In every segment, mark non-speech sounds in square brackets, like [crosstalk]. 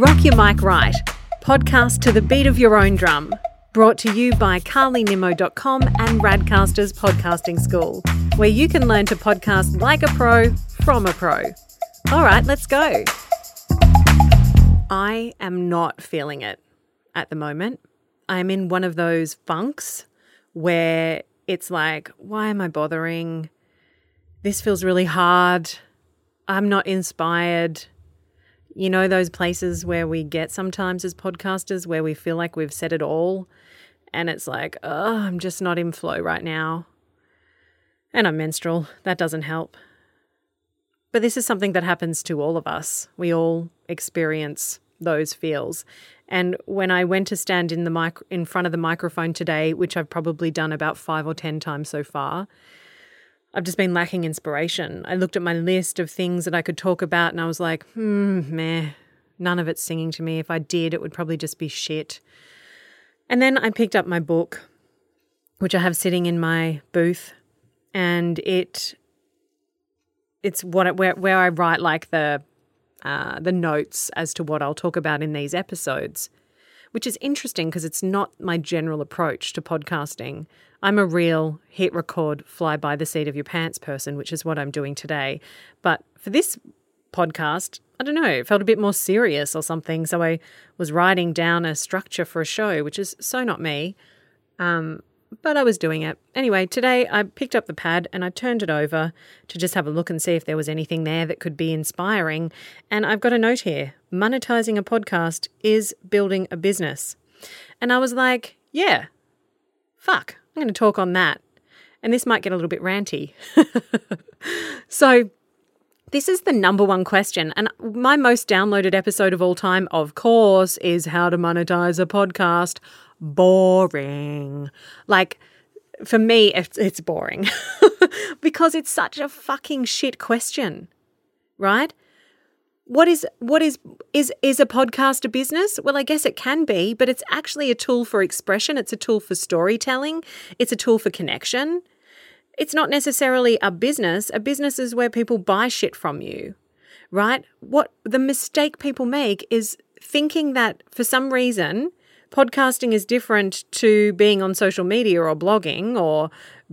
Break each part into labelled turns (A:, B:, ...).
A: Rock Your Mic Right, podcast to the beat of your own drum. Brought to you by carlynimmo.com and Radcasters Podcasting School, where you can learn to podcast like a pro from a pro. All right, let's go. I am not feeling it at the moment. I'm in one of those funks where it's like, why am I bothering? This feels really hard. I'm not inspired. You know, those places where we get sometimes as podcasters where we feel like we've said it all. And it's like, oh, I'm just not in flow right now. And I'm menstrual. That doesn't help. But this is something that happens to all of us. We all experience those feels. And when I went to stand in the mic- in front of the microphone today, which I've probably done about 5 or 10 times so far, I've just been lacking inspiration. I looked at my list of things that I could talk about and I was like, hmm, meh, none of it's singing to me. If I did, it would probably just be shit. And then I picked up my book, which I have sitting in my booth, and it it's what where where I write like the uh, the notes as to what I'll talk about in these episodes, which is interesting because it's not my general approach to podcasting. I'm a real hit record, fly by the seat of your pants person, which is what I'm doing today. But for this podcast, I don't know, it felt a bit more serious or something. So I was writing down a structure for a show, which is so not me. Um, but I was doing it. Anyway, today I picked up the pad and I turned it over to just have a look and see if there was anything there that could be inspiring. And I've got a note here monetizing a podcast is building a business. And I was like, yeah, fuck, I'm going to talk on that. And this might get a little bit ranty. [laughs] so, this is the number one question. And my most downloaded episode of all time, of course, is how to monetize a podcast. Boring. Like, for me, it's, it's boring. [laughs] Because it's such a fucking shit question, right? what is what is is is a podcast a business? Well i guess it can be but it's actually a tool for expression. It's a tool for storytelling. It's a tool for connection. It's not necessarily a business. A business is where people buy shit from you right? What the mistake people make is thinking that for some reason podcasting is different to being on social media or blogging or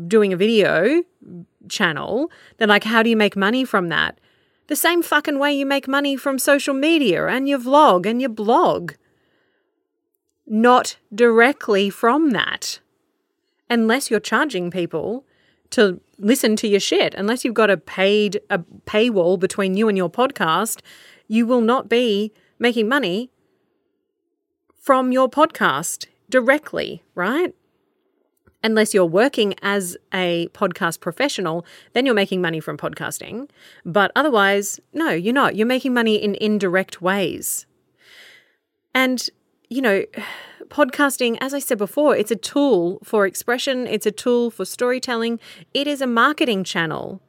A: doing a video channel then like how do you make money from that the same fucking way you make money from social media and your vlog and your blog. Not directly from that. Unless you're charging people to listen to your shit, unless you've got a paid a paywall between you and your podcast, you will not be making money from your podcast directly, right? unless you're working as a podcast professional, then you're making money from podcasting. But otherwise, no, you're not. You're making money in indirect ways. And, you know, [sighs] podcasting, as I said before, it's a tool for expression, it's a tool for storytelling, it is a marketing channel.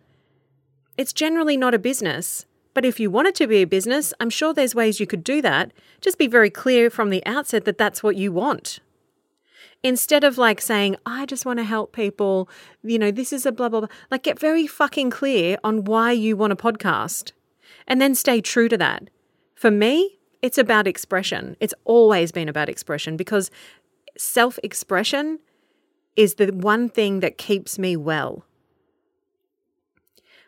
A: It's generally not a business. But if you wanted to be a business, I'm sure there's ways you could do that. Just be very clear from the outset that that's what you want instead of like saying, I just want to help people, you know, this is a blah, blah, blah, like get very fucking clear on why you want a podcast and then stay true to that. For me, it's about expression. It's always been about expression because self expression is the one thing that keeps me well.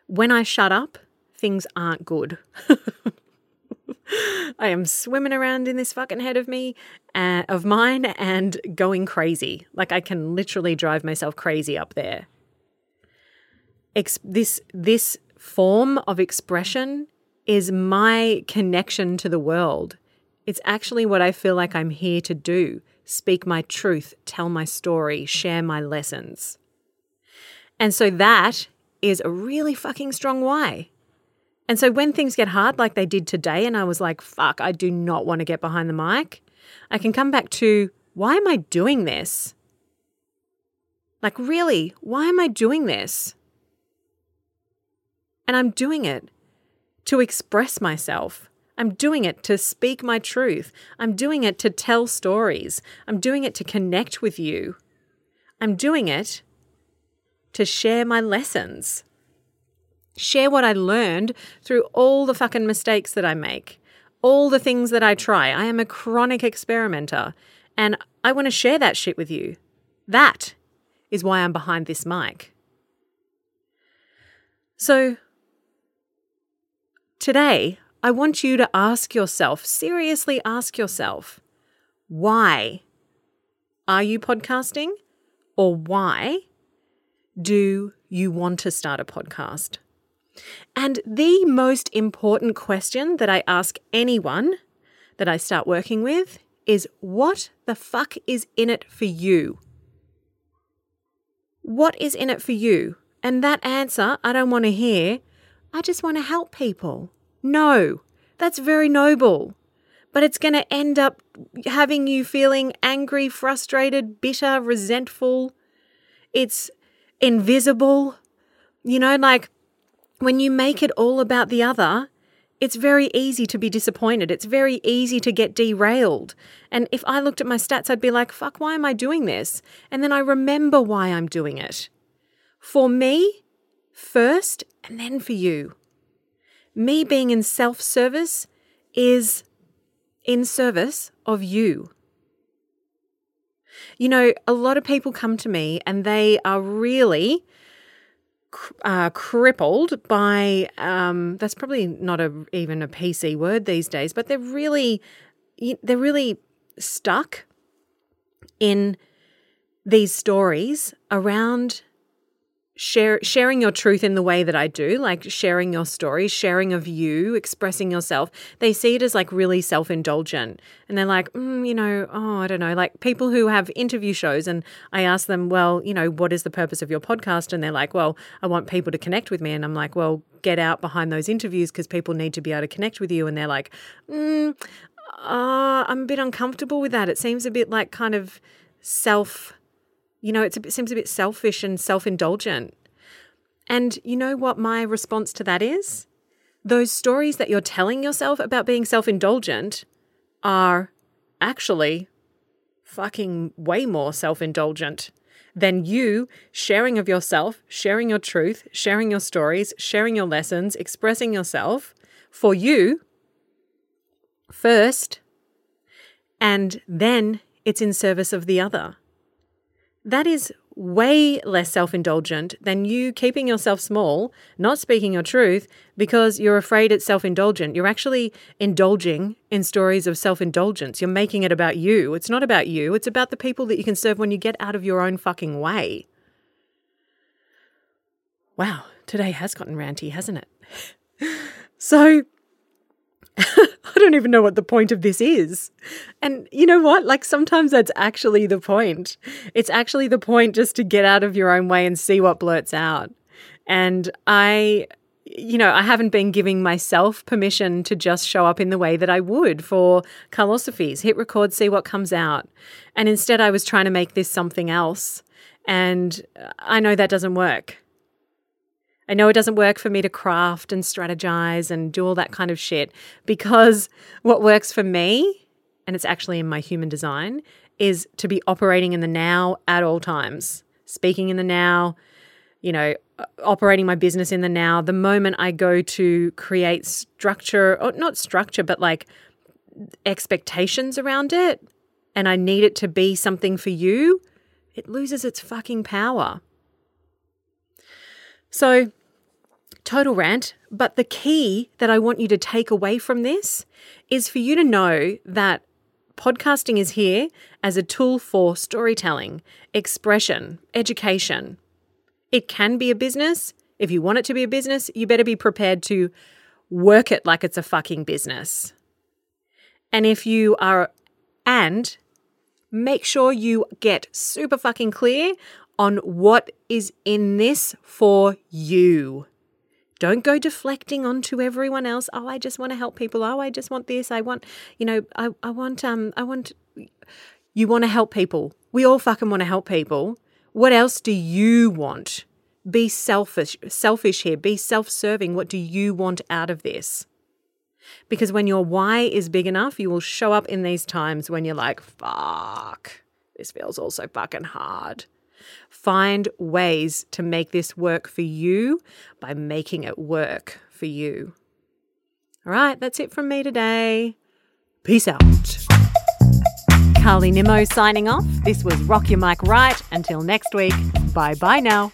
A: When I shut up, things aren't good. [laughs] I am swimming around in this fucking head of me, uh, of mine, and going crazy. Like I can literally drive myself crazy up there. Ex- this this form of expression is my connection to the world. It's actually what I feel like I'm here to do speak my truth, tell my story, share my lessons. And so that is a really fucking strong why. And so when things get hard, like they did today, and I was like, fuck, I do not want to get behind the mic, I can come back to why am I doing this? Like, really, why am I doing this? And I'm doing it to express myself. I'm doing it to speak my truth. I'm doing it to tell stories. I'm doing it to connect with you. I'm doing it to share my lessons share what I learned through all the fucking mistakes that I make, all the things that I try. I am a chronic experimenter and I want to share that shit with you. That is why I'm behind this mic. So, today, I want you to ask yourself, seriously ask yourself, why are you podcasting? Or why do you want to start a podcast? And the most important question that I ask anyone that I start working with is what the fuck is in it for you? What is in it for you? And that answer, I don't want to hear, I just want to help people. No, that's very noble. But it's going to end up having you feeling angry, frustrated, bitter, resentful. It's invisible. You know, like when you make it all about the other, it's very easy to be disappointed. It's very easy to get derailed. And if I looked at my stats, I'd be like, fuck, why am I doing this? And then I remember why I'm doing it. For me, first, and then for you. Me being in self service is in service of you. You know, a lot of people come to me and they are really uh, crippled by um, that's probably not a, even a PC word these days, but they're really they're really stuck in these stories around share, sharing your truth in the way that I do, like sharing your story, sharing of you, expressing yourself, they see it as like really self indulgent. And they're like, mm, you know, oh, I don't know, like people who have interview shows. And I ask them, well, you know, what is the purpose of your podcast? And they're like, well, I want people to connect with me. And I'm like, well, get out behind those interviews because people need to be able to connect with you. And they're like, mm, uh, I'm a bit uncomfortable with that. It seems a bit like kind of self you know, it seems a bit selfish and self indulgent. And you know what my response to that is? Those stories that you're telling yourself about being self indulgent are actually fucking way more self indulgent than you sharing of yourself, sharing your truth, sharing your stories, sharing your lessons, expressing yourself for you first, and then it's in service of the other that is way less self indulgent than you keeping yourself small, not speaking your truth because you're afraid it's self indulgent. You're actually indulging in stories of self indulgence. You're making it about you. It's not about you, it's about the people that you can serve when you get out of your own fucking way. Wow, today has gotten ranty, hasn't it? [laughs] so, [laughs] I don't even know what the point of this is. And you know what? Like sometimes that's actually the point. It's actually the point just to get out of your own way and see what blurts out. And I, you know, I haven't been giving myself permission to just show up in the way that I would for Carlosophies, hit record, see what comes out. And instead, I was trying to make this something else. And I know that doesn't work. I know it doesn't work for me to craft and strategize and do all that kind of shit because what works for me, and it's actually in my human design, is to be operating in the now at all times, speaking in the now, you know, operating my business in the now. The moment I go to create structure, or not structure, but like expectations around it, and I need it to be something for you, it loses its fucking power. So, total rant, but the key that I want you to take away from this is for you to know that podcasting is here as a tool for storytelling, expression, education. It can be a business. If you want it to be a business, you better be prepared to work it like it's a fucking business. And if you are, and make sure you get super fucking clear on what is in this for you. Don't go deflecting onto everyone else. Oh, I just want to help people. Oh, I just want this. I want, you know, I, I want, um, I want, you want to help people. We all fucking want to help people. What else do you want? Be selfish, selfish here. Be self-serving. What do you want out of this? Because when your why is big enough, you will show up in these times when you're like, fuck, this feels also fucking hard. Find ways to make this work for you by making it work for you. All right, that's it from me today. Peace out. Carly Nimmo signing off. This was Rock Your Mic Right. Until next week, bye bye now.